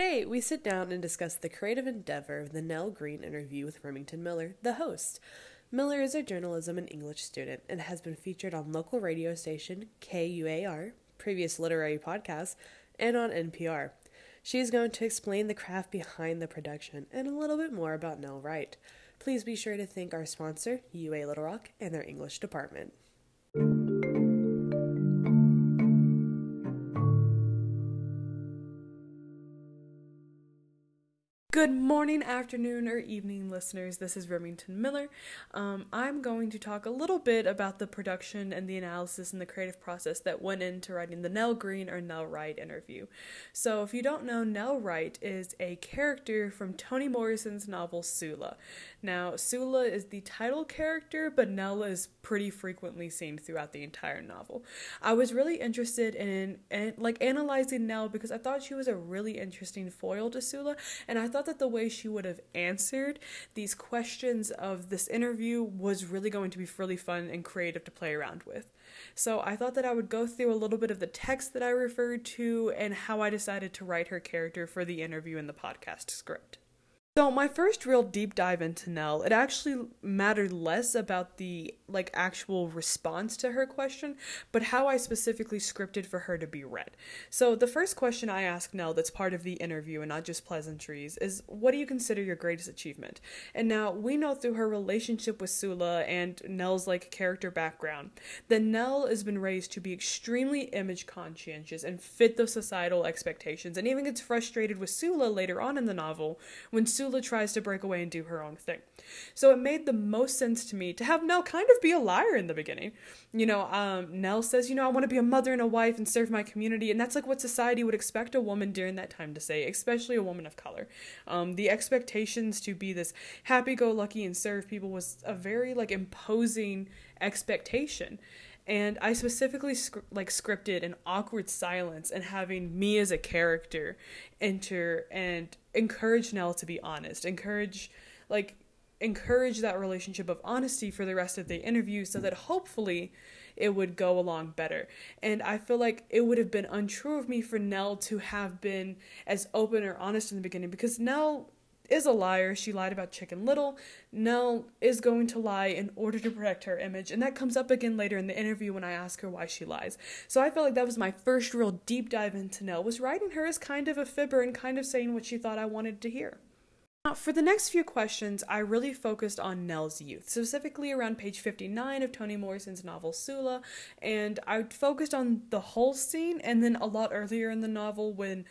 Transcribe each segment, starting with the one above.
Today, we sit down and discuss the creative endeavor of the Nell Greene interview with Remington Miller, the host. Miller is a journalism and English student and has been featured on local radio station KUAR, previous literary podcasts, and on NPR. She is going to explain the craft behind the production and a little bit more about Nell Wright. Please be sure to thank our sponsor, UA Little Rock, and their English department. Morning, afternoon, or evening, listeners. This is Remington Miller. Um, I'm going to talk a little bit about the production and the analysis and the creative process that went into writing the Nell Greene or Nell Wright interview. So, if you don't know, Nell Wright is a character from Toni Morrison's novel Sula. Now, Sula is the title character, but Nell is pretty frequently seen throughout the entire novel. I was really interested in, in like analyzing Nell because I thought she was a really interesting foil to Sula, and I thought thought that the way she would have answered these questions of this interview was really going to be really fun and creative to play around with. So I thought that I would go through a little bit of the text that I referred to and how I decided to write her character for the interview in the podcast script. So my first real deep dive into Nell, it actually mattered less about the like actual response to her question, but how I specifically scripted for her to be read. So the first question I ask Nell that's part of the interview and not just pleasantries is what do you consider your greatest achievement? And now we know through her relationship with Sula and Nell's like character background that Nell has been raised to be extremely image conscientious and fit the societal expectations and even gets frustrated with Sula later on in the novel when Sula tries to break away and do her own thing. So it made the most sense to me to have Nell kind of be a liar in the beginning. You know, um, Nell says, you know, I want to be a mother and a wife and serve my community. And that's like what society would expect a woman during that time to say, especially a woman of color. Um, the expectations to be this happy go lucky and serve people was a very like imposing expectation and I specifically like scripted an awkward silence and having me as a character enter and encourage Nell to be honest, encourage like encourage that relationship of honesty for the rest of the interview so that hopefully it would go along better. And I feel like it would have been untrue of me for Nell to have been as open or honest in the beginning because Nell is a liar. She lied about Chicken Little. Nell is going to lie in order to protect her image. And that comes up again later in the interview when I ask her why she lies. So I felt like that was my first real deep dive into Nell, was writing her as kind of a fibber and kind of saying what she thought I wanted to hear. Now, for the next few questions, I really focused on Nell's youth, specifically around page 59 of Toni Morrison's novel Sula, and I focused on the whole scene and then a lot earlier in the novel when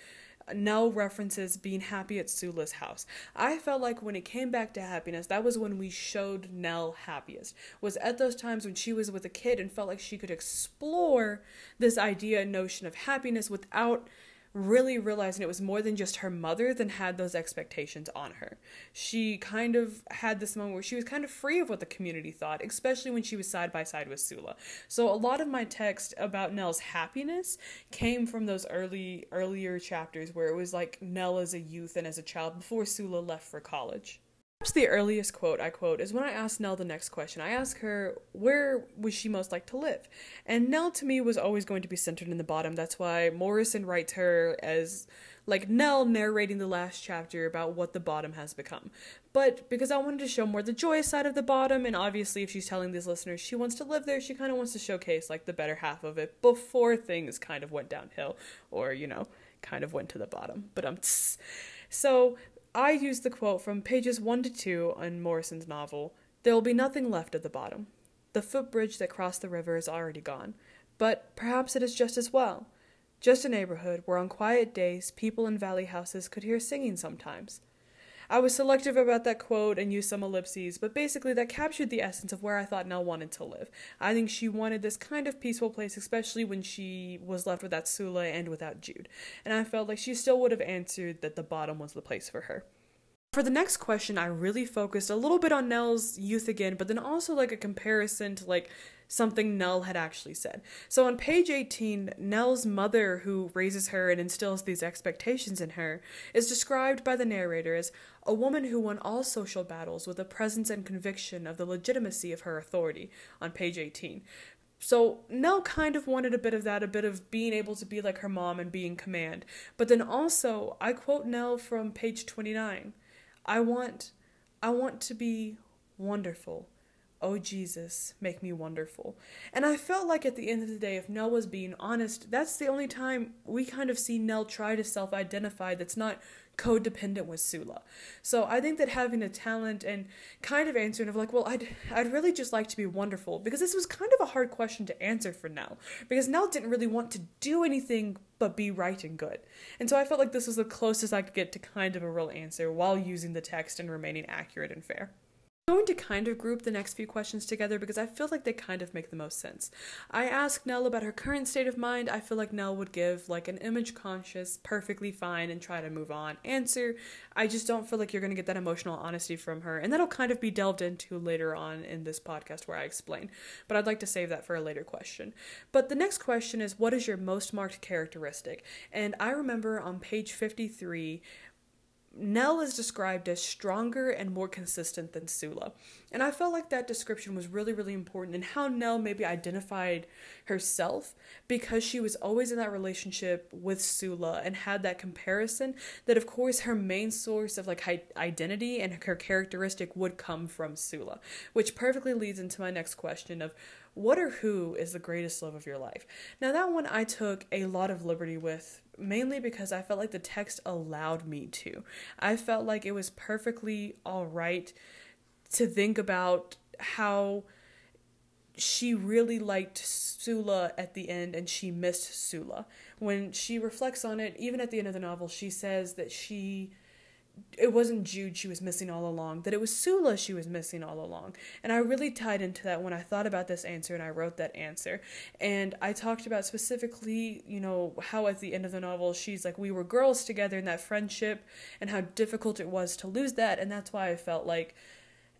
Nell references being happy at Sula's house. I felt like when it came back to happiness, that was when we showed Nell happiest. Was at those times when she was with a kid and felt like she could explore this idea and notion of happiness without really realizing it was more than just her mother than had those expectations on her. She kind of had this moment where she was kind of free of what the community thought, especially when she was side by side with Sula. So a lot of my text about Nell's happiness came from those early earlier chapters where it was like Nell as a youth and as a child before Sula left for college. Perhaps the earliest quote I quote is when I asked Nell the next question. I asked her where would she most like to live, and Nell to me was always going to be centered in the bottom. That's why Morrison writes her as like Nell narrating the last chapter about what the bottom has become. But because I wanted to show more the joyous side of the bottom, and obviously if she's telling these listeners she wants to live there, she kind of wants to showcase like the better half of it before things kind of went downhill, or you know, kind of went to the bottom. But um. So I used the quote from pages 1 to 2 in Morrison's novel There will be nothing left at the bottom. The footbridge that crossed the river is already gone, but perhaps it is just as well. Just a neighborhood where on quiet days people in valley houses could hear singing sometimes. I was selective about that quote and used some ellipses, but basically that captured the essence of where I thought Nell wanted to live. I think she wanted this kind of peaceful place, especially when she was left without Sula and without Jude. And I felt like she still would have answered that the bottom was the place for her. For the next question, I really focused a little bit on Nell's youth again, but then also like a comparison to like something Nell had actually said. So on page 18, Nell's mother, who raises her and instills these expectations in her, is described by the narrator as a woman who won all social battles with a presence and conviction of the legitimacy of her authority on page 18. So Nell kind of wanted a bit of that, a bit of being able to be like her mom and be in command. But then also, I quote Nell from page 29. I want I want to be wonderful. Oh Jesus, make me wonderful. And I felt like at the end of the day, if Nell was being honest, that's the only time we kind of see Nell try to self identify that's not codependent with Sula. So I think that having a talent and kind of answering of like, well, I'd I'd really just like to be wonderful because this was kind of a hard question to answer for Nell because Nell didn't really want to do anything but be right and good. And so I felt like this was the closest I could get to kind of a real answer while using the text and remaining accurate and fair going to kind of group the next few questions together because I feel like they kind of make the most sense. I asked Nell about her current state of mind. I feel like Nell would give like an image conscious, perfectly fine, and try to move on answer. I just don't feel like you're going to get that emotional honesty from her, and that'll kind of be delved into later on in this podcast where I explain. But I'd like to save that for a later question. But the next question is what is your most marked characteristic? And I remember on page 53, Nell is described as stronger and more consistent than Sula. And I felt like that description was really, really important in how Nell maybe identified herself because she was always in that relationship with Sula and had that comparison that, of course, her main source of like identity and her characteristic would come from Sula, which perfectly leads into my next question of what or who is the greatest love of your life? Now, that one I took a lot of liberty with mainly because I felt like the text allowed me to. I felt like it was perfectly all right to think about how she really liked Sula at the end and she missed Sula. When she reflects on it, even at the end of the novel, she says that she it wasn't Jude she was missing all along, that it was Sula she was missing all along. And I really tied into that when I thought about this answer and I wrote that answer. And I talked about specifically, you know, how at the end of the novel she's like, we were girls together in that friendship and how difficult it was to lose that. And that's why I felt like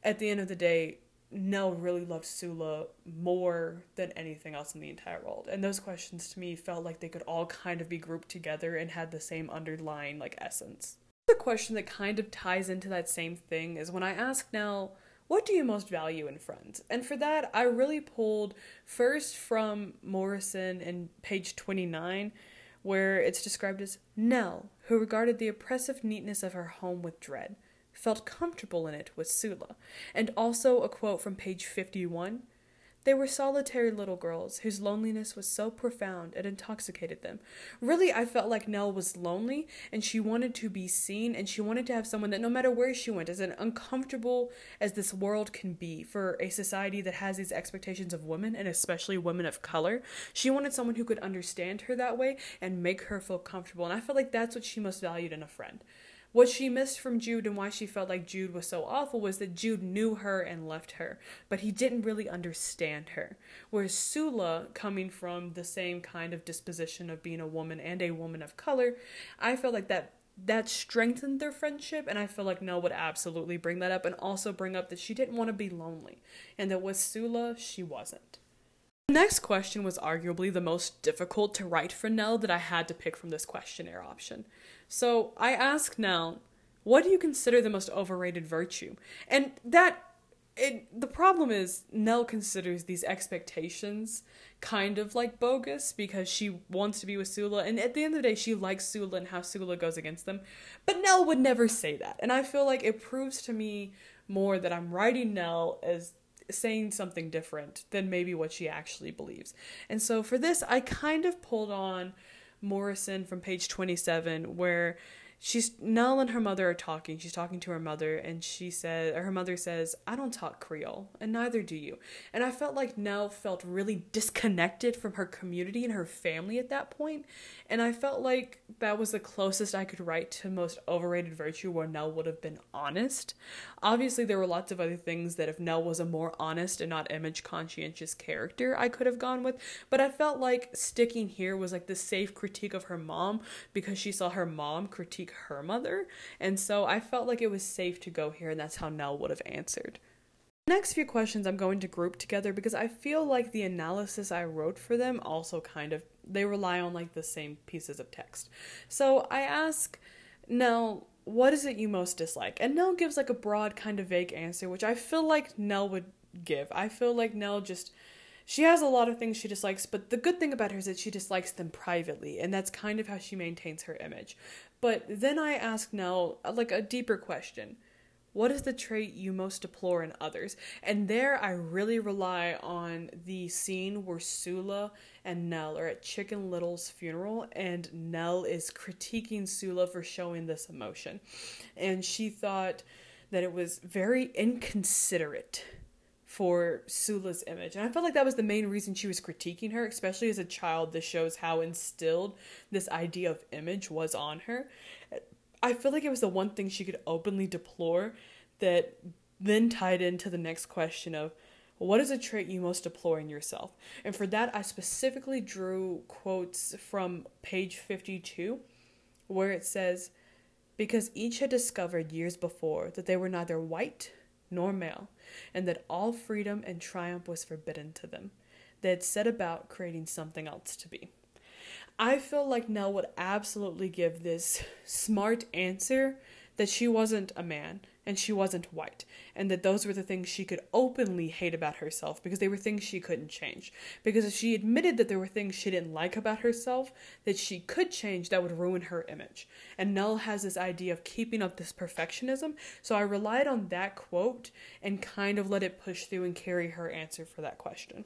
at the end of the day, Nell really loved Sula more than anything else in the entire world. And those questions to me felt like they could all kind of be grouped together and had the same underlying like essence. The question that kind of ties into that same thing is when I ask Nell, what do you most value in friends? And for that, I really pulled first from Morrison in page 29, where it's described as Nell, who regarded the oppressive neatness of her home with dread, felt comfortable in it with Sula. And also a quote from page 51 they were solitary little girls whose loneliness was so profound it intoxicated them. Really, I felt like Nell was lonely and she wanted to be seen and she wanted to have someone that no matter where she went, as uncomfortable as this world can be for a society that has these expectations of women and especially women of color, she wanted someone who could understand her that way and make her feel comfortable. And I felt like that's what she most valued in a friend. What she missed from Jude and why she felt like Jude was so awful was that Jude knew her and left her, but he didn't really understand her. Whereas Sula, coming from the same kind of disposition of being a woman and a woman of color, I felt like that that strengthened their friendship and i feel like nell would absolutely bring that up and also bring up that she didn't want to be lonely and that with sula she wasn't the next question was arguably the most difficult to write for nell that i had to pick from this questionnaire option so I ask Nell, what do you consider the most overrated virtue? And that it, the problem is Nell considers these expectations kind of like bogus because she wants to be with Sula and at the end of the day she likes Sula and how Sula goes against them. But Nell would never say that. And I feel like it proves to me more that I'm writing Nell as saying something different than maybe what she actually believes. And so for this I kind of pulled on Morrison from page 27 where she's Nell and her mother are talking. She's talking to her mother, and she said, her mother says, "I don't talk Creole, and neither do you." And I felt like Nell felt really disconnected from her community and her family at that point, and I felt like that was the closest I could write to most overrated virtue where Nell would have been honest. Obviously, there were lots of other things that if Nell was a more honest and not image conscientious character, I could have gone with, but I felt like sticking here was like the safe critique of her mom because she saw her mom critique her mother. And so I felt like it was safe to go here, and that's how Nell would have answered. next few questions I'm going to group together because I feel like the analysis I wrote for them also kind of they rely on like the same pieces of text. So I ask Nell, what is it you most dislike? And Nell gives like a broad kind of vague answer, which I feel like Nell would give. I feel like Nell just she has a lot of things she dislikes, but the good thing about her is that she dislikes them privately, and that's kind of how she maintains her image. But then I ask Nell, uh, like, a deeper question. What is the trait you most deplore in others? And there I really rely on the scene where Sula and Nell are at Chicken Little's funeral, and Nell is critiquing Sula for showing this emotion. And she thought that it was very inconsiderate for Sula's image. And I felt like that was the main reason she was critiquing her, especially as a child. This shows how instilled this idea of image was on her. I feel like it was the one thing she could openly deplore that then tied into the next question of what is a trait you most deplore in yourself? And for that, I specifically drew quotes from page 52 where it says, Because each had discovered years before that they were neither white nor male, and that all freedom and triumph was forbidden to them. They had set about creating something else to be. I feel like Nell would absolutely give this smart answer that she wasn't a man and she wasn't white, and that those were the things she could openly hate about herself because they were things she couldn't change. Because if she admitted that there were things she didn't like about herself that she could change, that would ruin her image. And Nell has this idea of keeping up this perfectionism, so I relied on that quote and kind of let it push through and carry her answer for that question.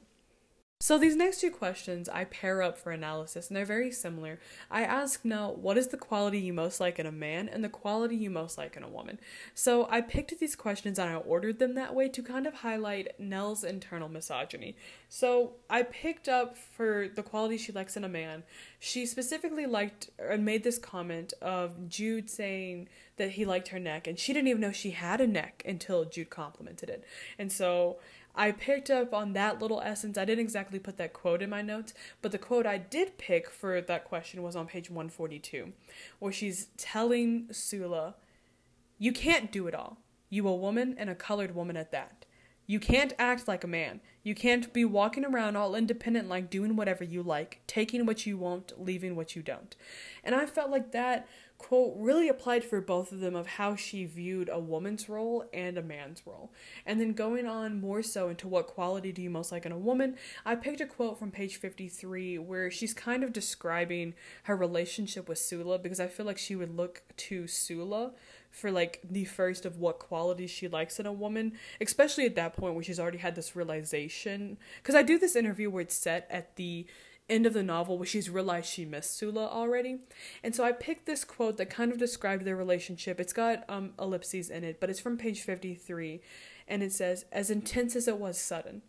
So these next two questions I pair up for analysis and they're very similar. I ask now, what is the quality you most like in a man and the quality you most like in a woman? So I picked these questions and I ordered them that way to kind of highlight Nell's internal misogyny. So I picked up for the quality she likes in a man. She specifically liked and made this comment of Jude saying that he liked her neck and she didn't even know she had a neck until Jude complimented it. And so I picked up on that little essence. I didn't exactly put that quote in my notes, but the quote I did pick for that question was on page 142, where she's telling Sula, You can't do it all. You a woman and a colored woman at that. You can't act like a man. You can't be walking around all independent, like doing whatever you like, taking what you want, leaving what you don't. And I felt like that quote really applied for both of them of how she viewed a woman's role and a man's role. And then going on more so into what quality do you most like in a woman, I picked a quote from page 53 where she's kind of describing her relationship with Sula because I feel like she would look to Sula for like the first of what qualities she likes in a woman, especially at that point where she's already had this realization. Because I do this interview where it's set at the end of the novel where she's realized she missed Sula already. And so I picked this quote that kind of described their relationship. It's got um, ellipses in it, but it's from page 53. And it says, as intense as it was sudden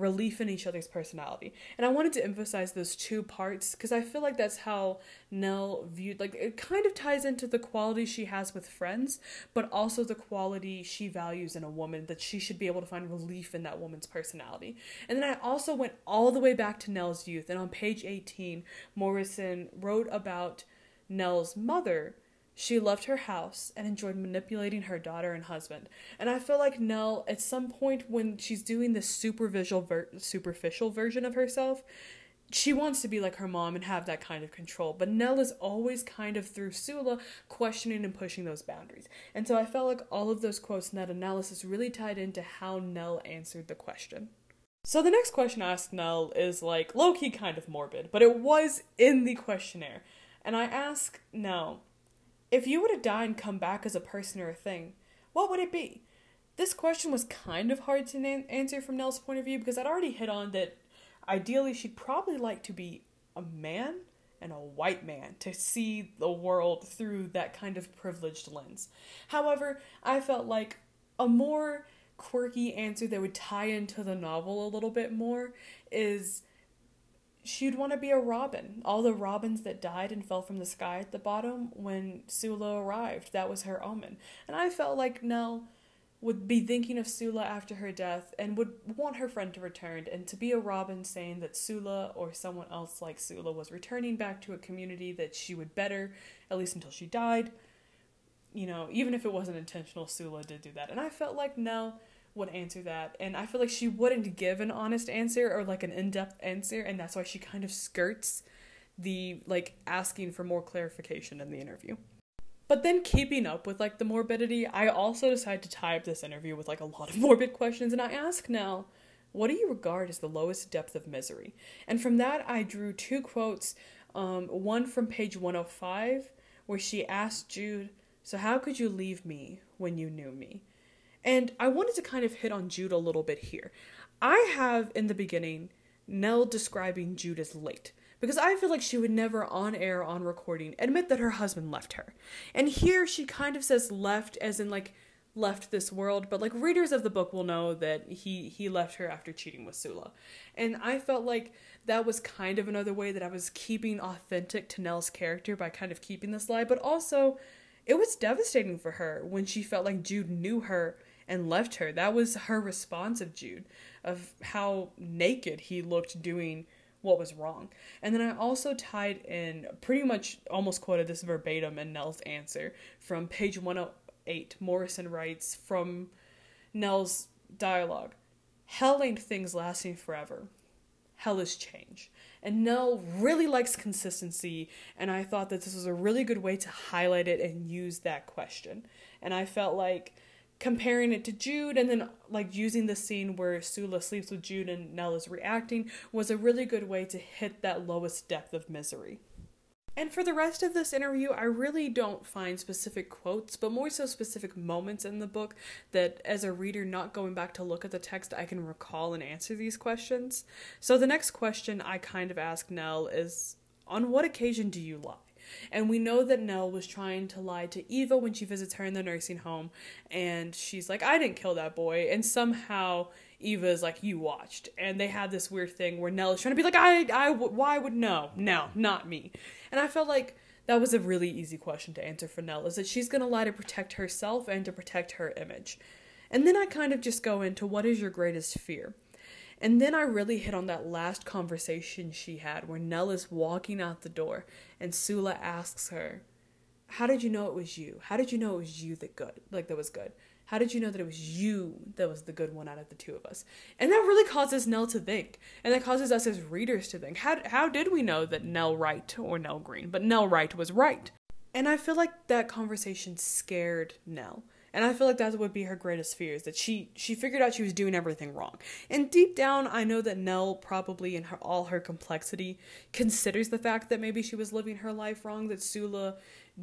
relief in each other's personality. And I wanted to emphasize those two parts because I feel like that's how Nell viewed like it kind of ties into the quality she has with friends, but also the quality she values in a woman that she should be able to find relief in that woman's personality. And then I also went all the way back to Nell's youth and on page 18 Morrison wrote about Nell's mother she loved her house and enjoyed manipulating her daughter and husband. And I feel like Nell, at some point when she's doing this superficial, ver- superficial version of herself, she wants to be like her mom and have that kind of control. But Nell is always kind of through Sula questioning and pushing those boundaries. And so I felt like all of those quotes and that analysis really tied into how Nell answered the question. So the next question I asked Nell is like low key kind of morbid, but it was in the questionnaire. And I ask Nell, if you were to die and come back as a person or a thing, what would it be? This question was kind of hard to na- answer from Nell's point of view because I'd already hit on that ideally she'd probably like to be a man and a white man to see the world through that kind of privileged lens. However, I felt like a more quirky answer that would tie into the novel a little bit more is she'd want to be a robin. All the robins that died and fell from the sky at the bottom when Sula arrived, that was her omen. And I felt like Nell would be thinking of Sula after her death and would want her friend to return and to be a robin saying that Sula or someone else like Sula was returning back to a community that she would better, at least until she died. You know, even if it wasn't intentional, Sula did do that. And I felt like Nell would answer that. And I feel like she wouldn't give an honest answer or like an in depth answer, and that's why she kind of skirts the like asking for more clarification in the interview. But then keeping up with like the morbidity, I also decided to tie up this interview with like a lot of morbid questions, and I ask now, what do you regard as the lowest depth of misery? And from that, I drew two quotes um, one from page 105, where she asked Jude, So how could you leave me when you knew me? And I wanted to kind of hit on Jude a little bit here. I have in the beginning Nell describing Jude as late because I feel like she would never on air, on recording, admit that her husband left her. And here she kind of says left as in like left this world, but like readers of the book will know that he he left her after cheating with Sula. And I felt like that was kind of another way that I was keeping authentic to Nell's character by kind of keeping this lie, but also it was devastating for her when she felt like Jude knew her and left her. That was her response of Jude, of how naked he looked doing what was wrong. And then I also tied in pretty much almost quoted this verbatim in Nell's answer from page 108. Morrison writes from Nell's dialogue Hell ain't things lasting forever. Hell is change. And Nell really likes consistency, and I thought that this was a really good way to highlight it and use that question. And I felt like comparing it to Jude and then like using the scene where Sula sleeps with Jude and Nell is reacting was a really good way to hit that lowest depth of misery. And for the rest of this interview, I really don't find specific quotes, but more so specific moments in the book that, as a reader not going back to look at the text, I can recall and answer these questions. So the next question I kind of ask Nell is On what occasion do you lie? And we know that Nell was trying to lie to Eva when she visits her in the nursing home. And she's like, I didn't kill that boy. And somehow Eva's like, You watched. And they had this weird thing where Nell is trying to be like, I, I, why would no, no, not me. And I felt like that was a really easy question to answer for Nell is that she's going to lie to protect herself and to protect her image. And then I kind of just go into what is your greatest fear? And then I really hit on that last conversation she had where Nell is walking out the door and Sula asks her, How did you know it was you? How did you know it was you that good like that was good? How did you know that it was you that was the good one out of the two of us? And that really causes Nell to think. And that causes us as readers to think. How, how did we know that Nell Wright or Nell Greene? But Nell Wright was right. And I feel like that conversation scared Nell. And I feel like that would be her greatest fear is that she she figured out she was doing everything wrong. And deep down, I know that Nell probably in her all her complexity considers the fact that maybe she was living her life wrong, that Sula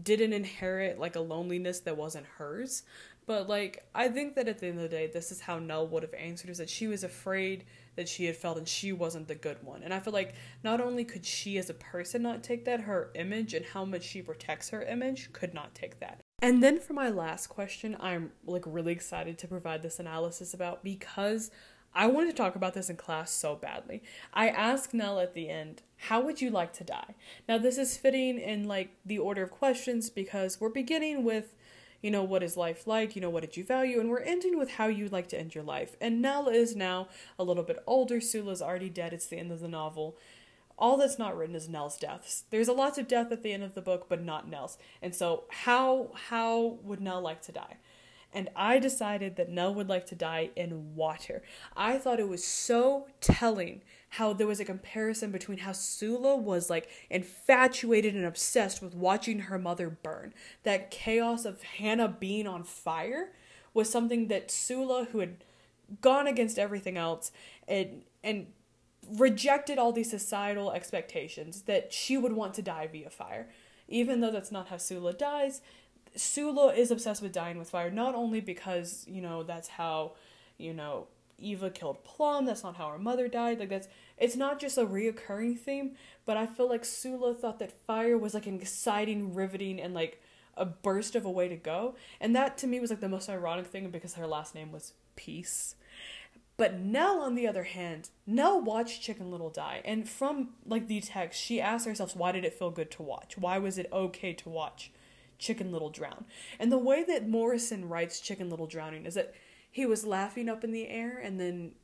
didn't inherit like a loneliness that wasn't hers. But like I think that at the end of the day, this is how Nell would have answered is that she was afraid that she had felt and she wasn't the good one. And I feel like not only could she as a person not take that, her image and how much she protects her image could not take that. And then for my last question, I'm like really excited to provide this analysis about because I wanted to talk about this in class so badly. I asked Nell at the end, how would you like to die? Now this is fitting in like the order of questions because we're beginning with you know, what is life like? You know, what did you value? And we're ending with how you'd like to end your life. And Nell is now a little bit older. Sula's already dead. It's the end of the novel all that's not written is Nell's deaths. There's a lot of death at the end of the book, but not Nell's. And so, how how would Nell like to die? And I decided that Nell would like to die in water. I thought it was so telling how there was a comparison between how Sula was like infatuated and obsessed with watching her mother burn. That chaos of Hannah being on fire was something that Sula, who had gone against everything else and and rejected all these societal expectations that she would want to die via fire. Even though that's not how Sula dies, Sula is obsessed with dying with fire, not only because, you know, that's how, you know, Eva killed Plum, that's not how her mother died. Like that's it's not just a reoccurring theme, but I feel like Sula thought that fire was like an exciting, riveting, and like a burst of a way to go. And that to me was like the most ironic thing because her last name was Peace. But Nell, on the other hand, Nell watched Chicken Little die, and from like the text, she asked herself, "Why did it feel good to watch? Why was it okay to watch Chicken Little drown?" And the way that Morrison writes Chicken Little drowning is that he was laughing up in the air, and then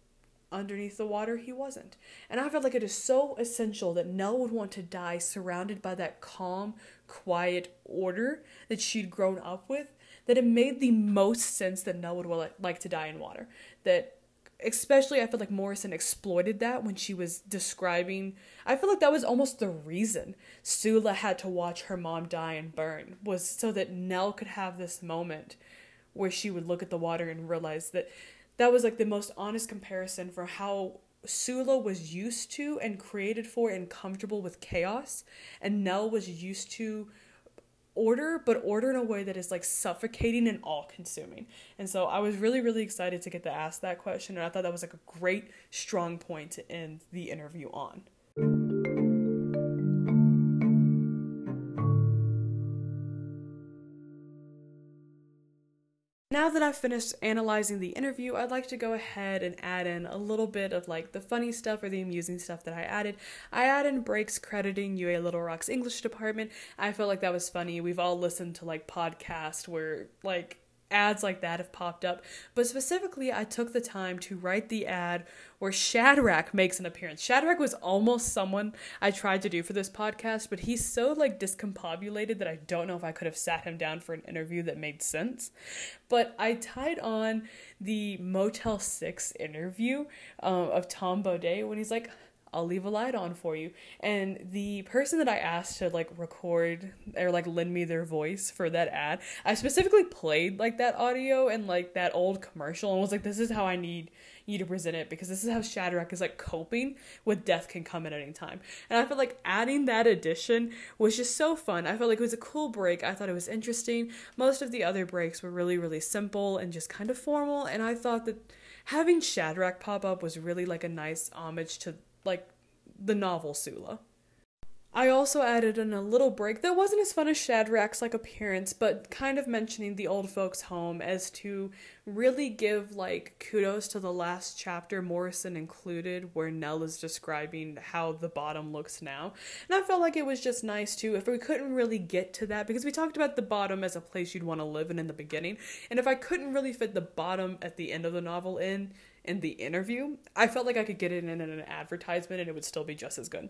underneath the water, he wasn't. And I felt like it is so essential that Nell would want to die surrounded by that calm, quiet order that she'd grown up with. That it made the most sense that Nell would like to die in water. That especially I feel like Morrison exploited that when she was describing I feel like that was almost the reason Sula had to watch her mom die and burn was so that Nell could have this moment where she would look at the water and realize that that was like the most honest comparison for how Sula was used to and created for and comfortable with chaos, and Nell was used to order, but order in a way that is like suffocating and all consuming. And so I was really, really excited to get to ask that question, and I thought that was like a great, strong point to end the interview on. Now that I've finished analyzing the interview, I'd like to go ahead and add in a little bit of like the funny stuff or the amusing stuff that I added. I add in breaks crediting UA Little Rock's English department. I felt like that was funny. We've all listened to like podcasts where like ads like that have popped up, but specifically, I took the time to write the ad where Shadrack makes an appearance. Shadrack was almost someone I tried to do for this podcast, but he's so like discombobulated that I don't know if I could have sat him down for an interview that made sense. But I tied on the Motel 6 interview um, of Tom Bodett when he's like, I'll leave a light on for you. And the person that I asked to like record or like lend me their voice for that ad, I specifically played like that audio and like that old commercial and was like, this is how I need you to present it because this is how Shadrack is like coping with death can come at any time. And I felt like adding that addition was just so fun. I felt like it was a cool break. I thought it was interesting. Most of the other breaks were really, really simple and just kind of formal. And I thought that having Shadrack pop up was really like a nice homage to like the novel Sula. I also added in a little break that wasn't as fun as Shadrack's like appearance, but kind of mentioning the old folks' home as to really give like kudos to the last chapter Morrison included, where Nell is describing how the bottom looks now. And I felt like it was just nice too. If we couldn't really get to that, because we talked about the bottom as a place you'd want to live in in the beginning, and if I couldn't really fit the bottom at the end of the novel in in the interview, I felt like I could get it in an advertisement and it would still be just as good.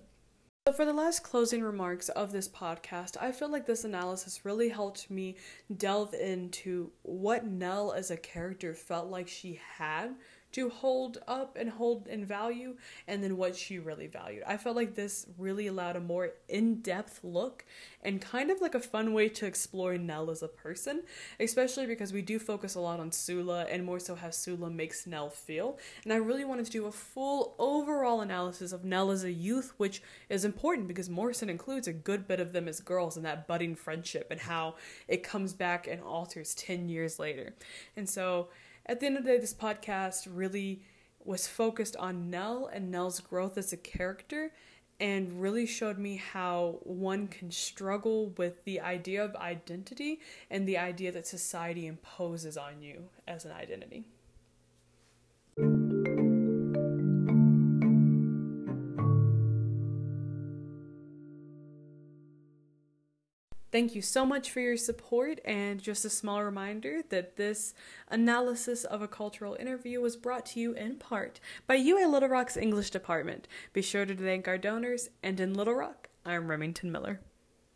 So, for the last closing remarks of this podcast, I feel like this analysis really helped me delve into what Nell as a character felt like she had to hold up and hold in value and then what she really valued. I felt like this really allowed a more in-depth look and kind of like a fun way to explore Nell as a person, especially because we do focus a lot on Sula and more so how Sula makes Nell feel. And I really wanted to do a full overall analysis of Nell as a youth, which is important because Morrison includes a good bit of them as girls and that budding friendship and how it comes back and alters 10 years later. And so at the end of the day, this podcast really was focused on Nell and Nell's growth as a character and really showed me how one can struggle with the idea of identity and the idea that society imposes on you as an identity. Thank you so much for your support, and just a small reminder that this analysis of a cultural interview was brought to you in part by UA Little Rock's English department. Be sure to thank our donors, and in Little Rock, I'm Remington Miller.